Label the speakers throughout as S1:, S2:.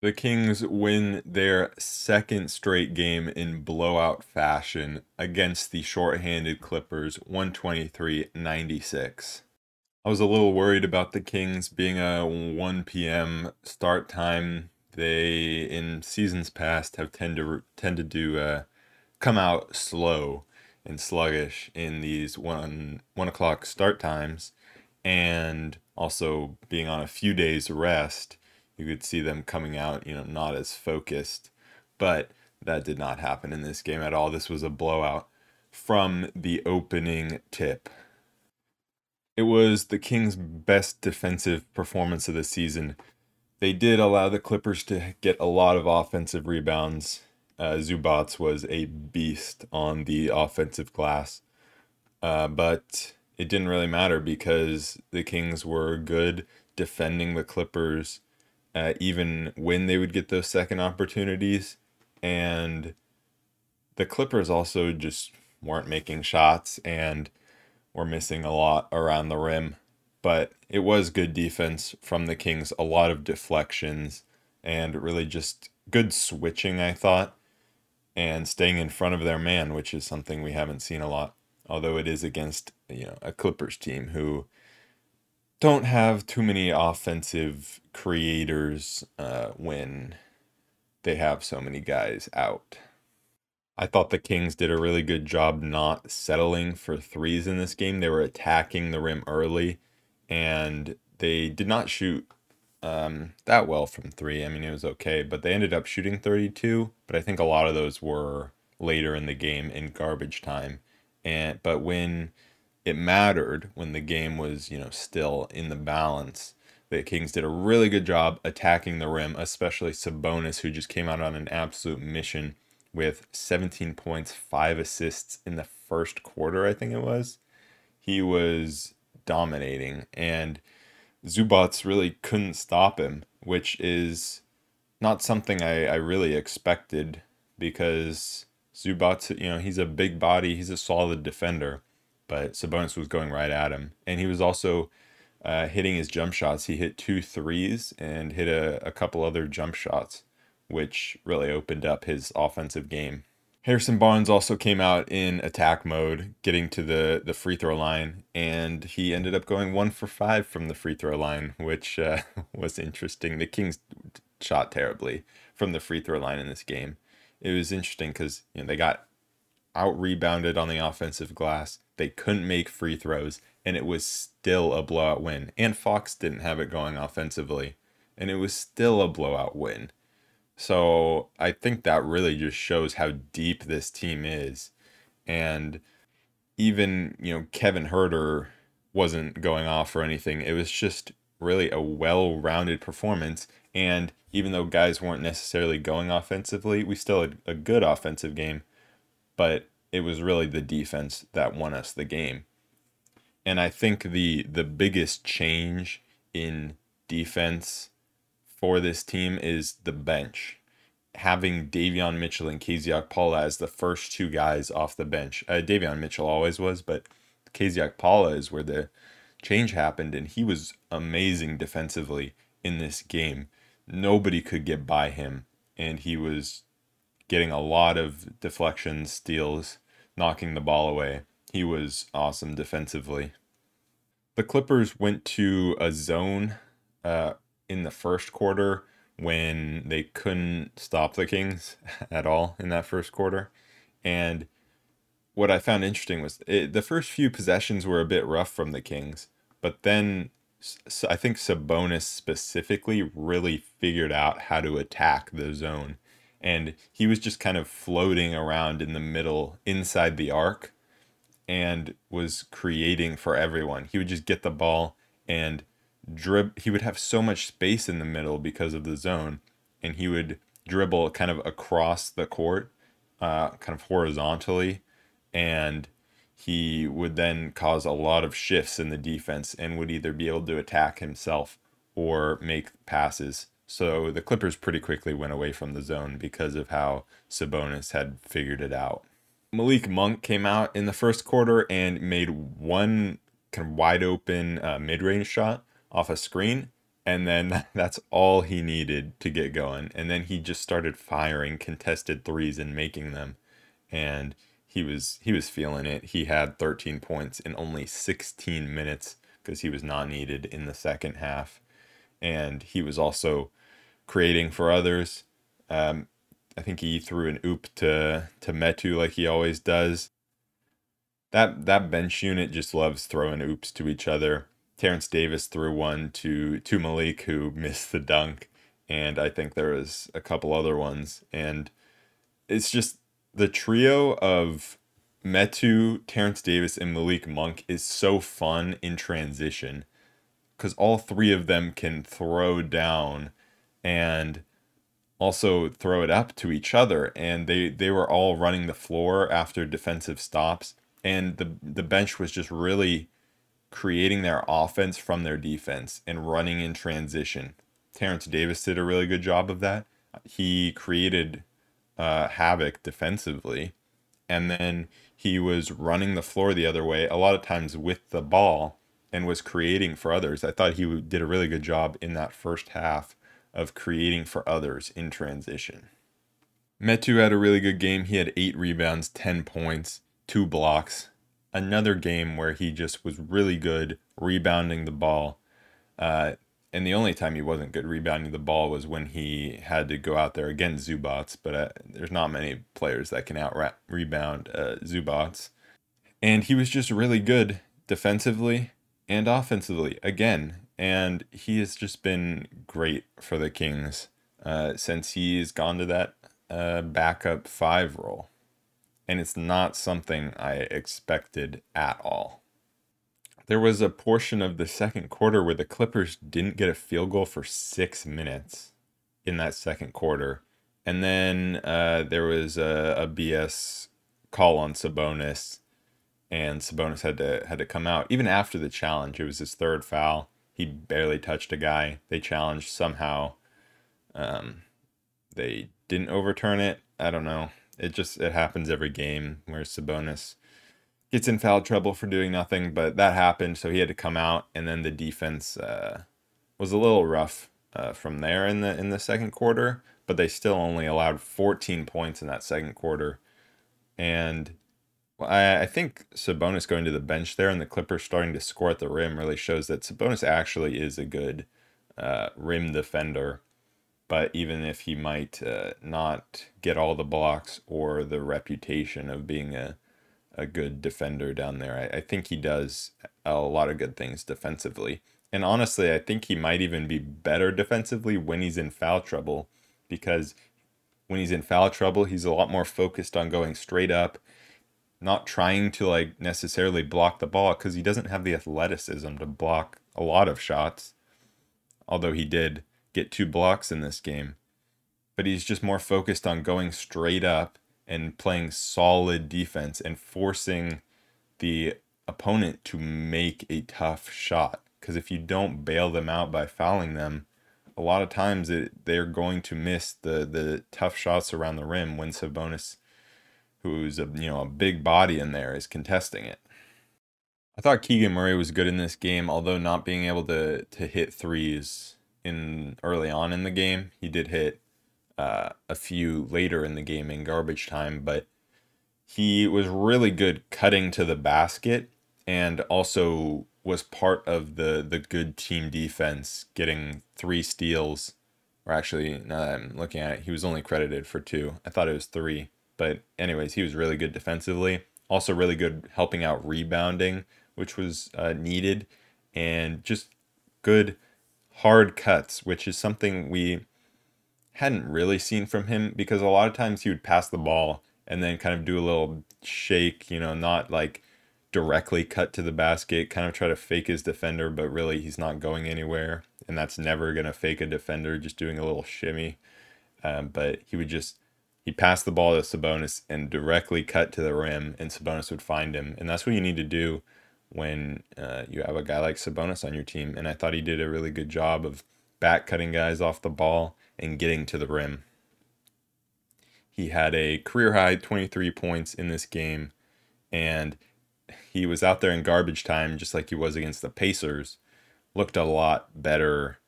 S1: The Kings win their second straight game in blowout fashion against the shorthanded Clippers 123 96. I was a little worried about the Kings being a 1 p.m. start time. They, in seasons past, have tend to, tended to uh, come out slow and sluggish in these one one o'clock start times, and also being on a few days rest you could see them coming out, you know, not as focused. But that did not happen in this game at all. This was a blowout from the opening tip. It was the Kings' best defensive performance of the season. They did allow the Clippers to get a lot of offensive rebounds. Uh, Zubac was a beast on the offensive glass. Uh, but it didn't really matter because the Kings were good defending the Clippers uh, even when they would get those second opportunities. And the Clippers also just weren't making shots and were missing a lot around the rim. But it was good defense from the Kings, a lot of deflections and really just good switching, I thought, and staying in front of their man, which is something we haven't seen a lot. Although it is against you know a Clippers team who don't have too many offensive creators uh, when they have so many guys out. I thought the Kings did a really good job not settling for threes in this game. They were attacking the rim early, and they did not shoot um, that well from three. I mean, it was okay, but they ended up shooting 32. But I think a lot of those were later in the game in garbage time. And but when it mattered when the game was, you know, still in the balance. The Kings did a really good job attacking the rim, especially Sabonis, who just came out on an absolute mission with 17 points, five assists in the first quarter, I think it was. He was dominating, and Zubac really couldn't stop him, which is not something I, I really expected because Zubac, you know, he's a big body, he's a solid defender but Sabonis was going right at him. And he was also uh, hitting his jump shots. He hit two threes and hit a, a couple other jump shots, which really opened up his offensive game. Harrison Barnes also came out in attack mode, getting to the, the free throw line, and he ended up going one for five from the free throw line, which uh, was interesting. The Kings shot terribly from the free throw line in this game. It was interesting because you know they got out rebounded on the offensive glass. They couldn't make free throws, and it was still a blowout win. And Fox didn't have it going offensively, and it was still a blowout win. So I think that really just shows how deep this team is. And even, you know, Kevin Huerter wasn't going off or anything. It was just really a well rounded performance. And even though guys weren't necessarily going offensively, we still had a good offensive game but it was really the defense that won us the game. And I think the the biggest change in defense for this team is the bench. Having Davion Mitchell and Kezie Okpala as the first two guys off the bench. Uh, Davion Mitchell always was, but Kezie Okpala is where the change happened, and he was amazing defensively in this game. Nobody could get by him, and he was getting a lot of deflections, steals, knocking the ball away. He was awesome defensively. The Clippers went to a zone uh, in the first quarter when they couldn't stop the Kings at all in that first quarter. And what I found interesting was it, the first few possessions were a bit rough from the Kings, but then I think Sabonis specifically really figured out how to attack the zone and he was just kind of floating around in the middle inside the arc and was creating for everyone. He would just get the ball and drib he would have so much space in the middle because of the zone and he would dribble kind of across the court uh, kind of horizontally and he would then cause a lot of shifts in the defense and would either be able to attack himself or make passes so the Clippers pretty quickly went away from the zone because of how Sabonis had figured it out. Malik Monk came out in the first quarter and made one kind of wide open uh, mid range shot off a screen, And then that's all he needed to get going. And then he just started firing contested threes and making them. And he was he was feeling it. He had 13 points in only 16 minutes because he was not needed in the second half. And he was also creating for others. Um, I think he threw an oop to to Metu like he always does. That that bench unit just loves throwing oops to each other. Terrence Davis threw one to to Malik who missed the dunk, and I think there was a couple other ones. And it's just the trio of Metu, Terrence Davis, and Malik Monk is so fun in transition because all three of them can throw down and also throw it up to each other and they they were all running the floor after defensive stops and the the bench was just really creating their offense from their defense and running in transition. Terrence Davis did a really good job of that. He created uh, havoc defensively, and then he was running the floor the other way a lot of times with the ball and was creating for others. I thought he did a really good job in that first half of creating for others in transition. Metu had a really good game. He had eight rebounds, 10 points, two blocks. Another game where he just was really good rebounding the ball. Uh, and the only time he wasn't good rebounding the ball was when he had to go out there against Zubac. But uh, there's not many players that can out rebound uh, Zubac. And he was just really good defensively and offensively. Again, and he has just been great for the Kings uh, since he's gone to that uh, backup five role. And it's not something I expected at all. There was a portion of the second quarter where the Clippers didn't get a field goal for six minutes in that second quarter. And then uh, there was a, a BS call on Sabonis, and Sabonis had to had to come out even after the challenge. It was his third foul he barely touched a guy. They challenged somehow. Um, they didn't overturn it. I don't know. It just it happens every game where Sabonis gets in foul trouble for doing nothing, but that happened, so he had to come out, and then the defense uh, was a little rough uh, from there in the in the second quarter, but they still only allowed 14 points in that second quarter, and well, I, I think Sabonis going to the bench there and the Clippers starting to score at the rim really shows that Sabonis actually is a good uh, rim defender. But even if he might uh, not get all the blocks or the reputation of being a, a good defender down there, I, I think he does a lot of good things defensively. And honestly, I think he might even be better defensively when he's in foul trouble because when he's in foul trouble, he's a lot more focused on going straight up not trying to like necessarily block the ball because he doesn't have the athleticism to block a lot of shots. Although he did get two blocks in this game. But he's just more focused on going straight up and playing solid defense and forcing the opponent to make a tough shot. Because if you don't bail them out by fouling them, a lot of times it, they're going to miss the, the tough shots around the rim when Sabonis who's a you know a big body in there, is contesting it. I thought Keegan Murray was good in this game, although not being able to to hit threes in early on in the game. He did hit uh, a few later in the game in garbage time, but he was really good cutting to the basket and also was part of the the good team defense, getting three steals. Or actually, now that I'm looking at it, he was only credited for two. I thought it was three. But anyways, he was really good defensively. Also really good helping out rebounding, which was uh, needed, and just good hard cuts, which is something we hadn't really seen from him because a lot of times he would pass the ball and then kind of do a little shake, you know, not like directly cut to the basket, kind of try to fake his defender, but really he's not going anywhere. And that's never going to fake a defender, just doing a little shimmy. Um, but he would just he passed the ball to Sabonis and directly cut to the rim, and Sabonis would find him. And that's what you need to do when uh, you have a guy like Sabonis on your team. And I thought he did a really good job of back cutting guys off the ball and getting to the rim. He had a career high 23 points in this game, and he was out there in garbage time just like he was against the Pacers. Looked a lot better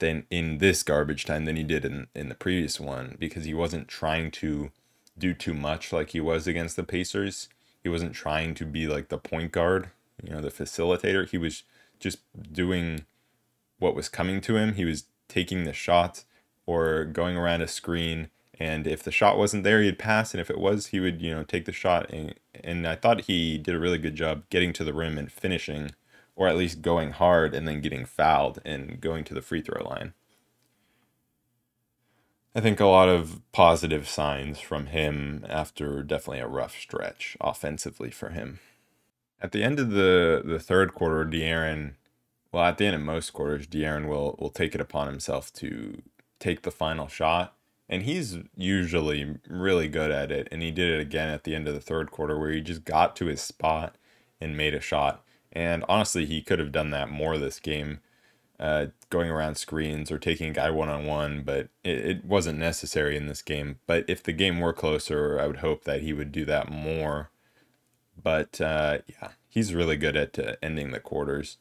S1: than in this garbage time than he did in, in the previous one because he wasn't trying to do too much like he was against the Pacers. He wasn't trying to be like the point guard, you know, the facilitator. He was just doing what was coming to him. He was taking the shot or going around a screen and if the shot wasn't there he'd pass and if it was he would you know take the shot and, and i thought he did a really good job getting to the rim and finishing or at least going hard and then getting fouled and going to the free throw line i think a lot of positive signs from him after definitely a rough stretch offensively for him at the end of the the third quarter De'Aaron well at the end of most quarters De'Aaron will will take it upon himself to take the final shot and he's usually really good at it. And he did it again at the end of the third quarter where he just got to his spot and made a shot. And honestly, he could have done that more this game, uh, going around screens or taking a guy one on one, but it, it wasn't necessary in this game. But if the game were closer, I would hope that he would do that more. But uh, yeah, he's really good at uh, ending the quarters.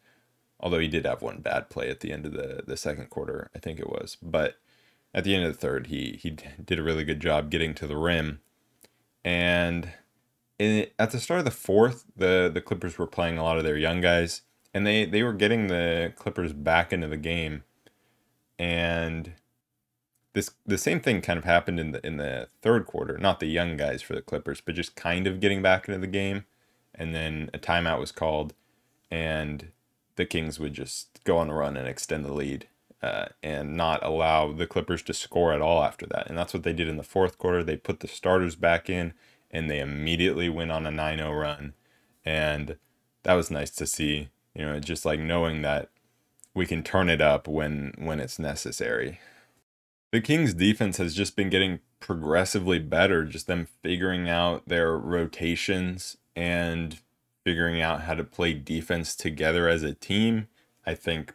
S1: Although he did have one bad play at the end of the, the second quarter, I think it was. But at the end of the third, he he did a really good job getting to the rim, and in, at the start of the fourth, the the Clippers were playing a lot of their young guys, and they they were getting the Clippers back into the game, and this the same thing kind of happened in the in the third quarter. Not the young guys for the Clippers, but just kind of getting back into the game, and then a timeout was called, and the Kings would just go on a run and extend the lead uh, and not allow the Clippers to score at all after that. And that's what they did in the fourth quarter. They put the starters back in and they immediately went on a 9 0 run. And that was nice to see, you know, just like knowing that we can turn it up when when it's necessary. The Kings defense has just been getting progressively better, just them figuring out their rotations and figuring out how to play defense together as a team. I think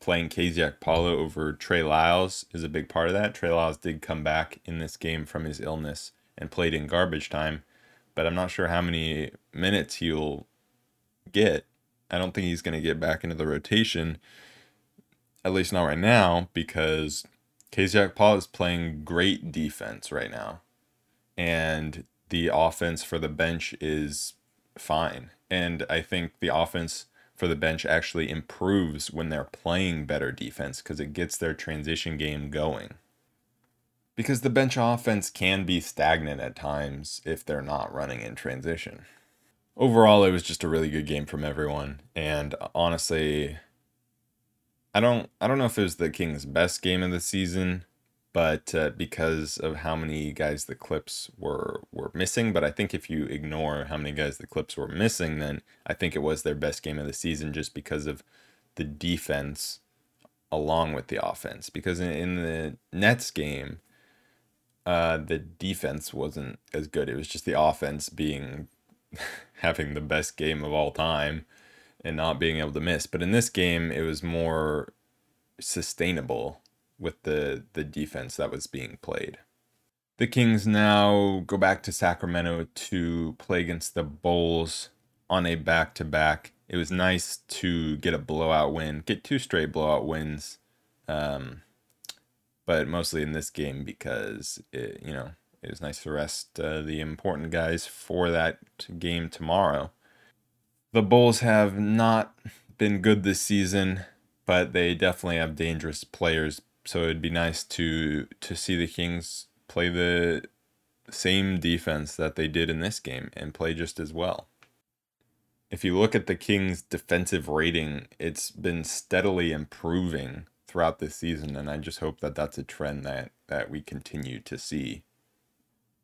S1: playing Kezie Okpala over Trey Lyles is a big part of that. Trey Lyles did come back in this game from his illness and played in garbage time, but I'm not sure how many minutes he'll get. I don't think he's going to get back into the rotation, at least not right now, because KZ Okpala is playing great defense right now. And the offense for the bench is fine. And I think the offense for the bench actually improves when they're playing better defense because it gets their transition game going. Because the bench offense can be stagnant at times if they're not running in transition. Overall, it was just a really good game from everyone, and honestly, I don't I don't know if it was the Kings' best game of the season, but uh, because of how many guys the Clips were were missing. But I think if you ignore how many guys the Clips were missing, then I think it was their best game of the season just because of the defense along with the offense. Because in, in the Nets game, uh, the defense wasn't as good. It was just the offense being having the best game of all time and not being able to miss. But in this game, it was more sustainable with the the defense that was being played. The Kings now go back to Sacramento to play against the Bulls on a back to back. It was nice to get a blowout win, get two straight blowout wins, um, but mostly in this game because it, you know it was nice to rest uh, the important guys for that game tomorrow. The Bulls have not been good this season, but they definitely have dangerous players so it'd be nice to to see the Kings play the same defense that they did in this game and play just as well. If you look at the Kings' defensive rating, it's been steadily improving throughout this season, and I just hope that that's a trend that that we continue to see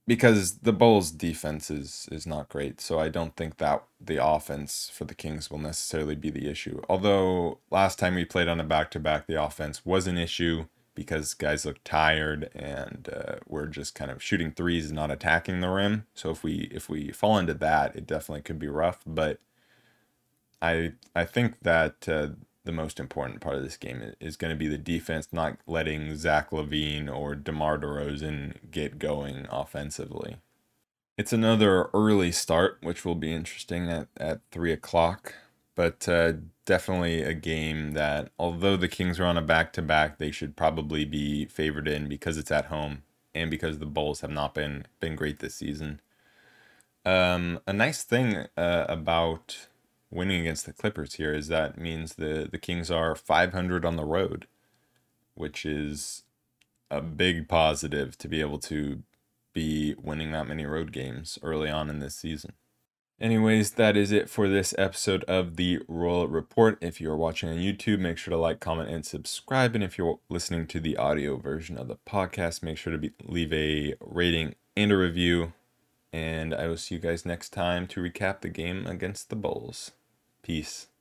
S1: because the Bulls defense is is not great, so I don't think that the offense for the Kings will necessarily be the issue. Although last time we played on a back to back, the offense was an issue because guys look tired and uh, we're just kind of shooting threes and not attacking the rim. So if we if we fall into that, it definitely could be rough. But I I think that uh, the most important part of this game is going to be the defense not letting Zach LaVine or DeMar DeRozan get going offensively. It's another early start, which will be interesting at, at 3 o'clock. but uh, definitely a game that, although the Kings are on a back to back, they should probably be favored in because it's at home and because the Bulls have not been been great this season. Um, a nice thing uh, about winning against the Clippers here is that means the the Kings are 500 on the road, which is a big positive to be able to be winning that many road games early on in this season. Anyways, that is it for this episode of the Royal Report. If you're watching on YouTube, make sure to like, comment, and subscribe. And if you're listening to the audio version of the podcast, make sure to be, leave a rating and a review. And I will see you guys next time to recap the game against the Bulls. Peace.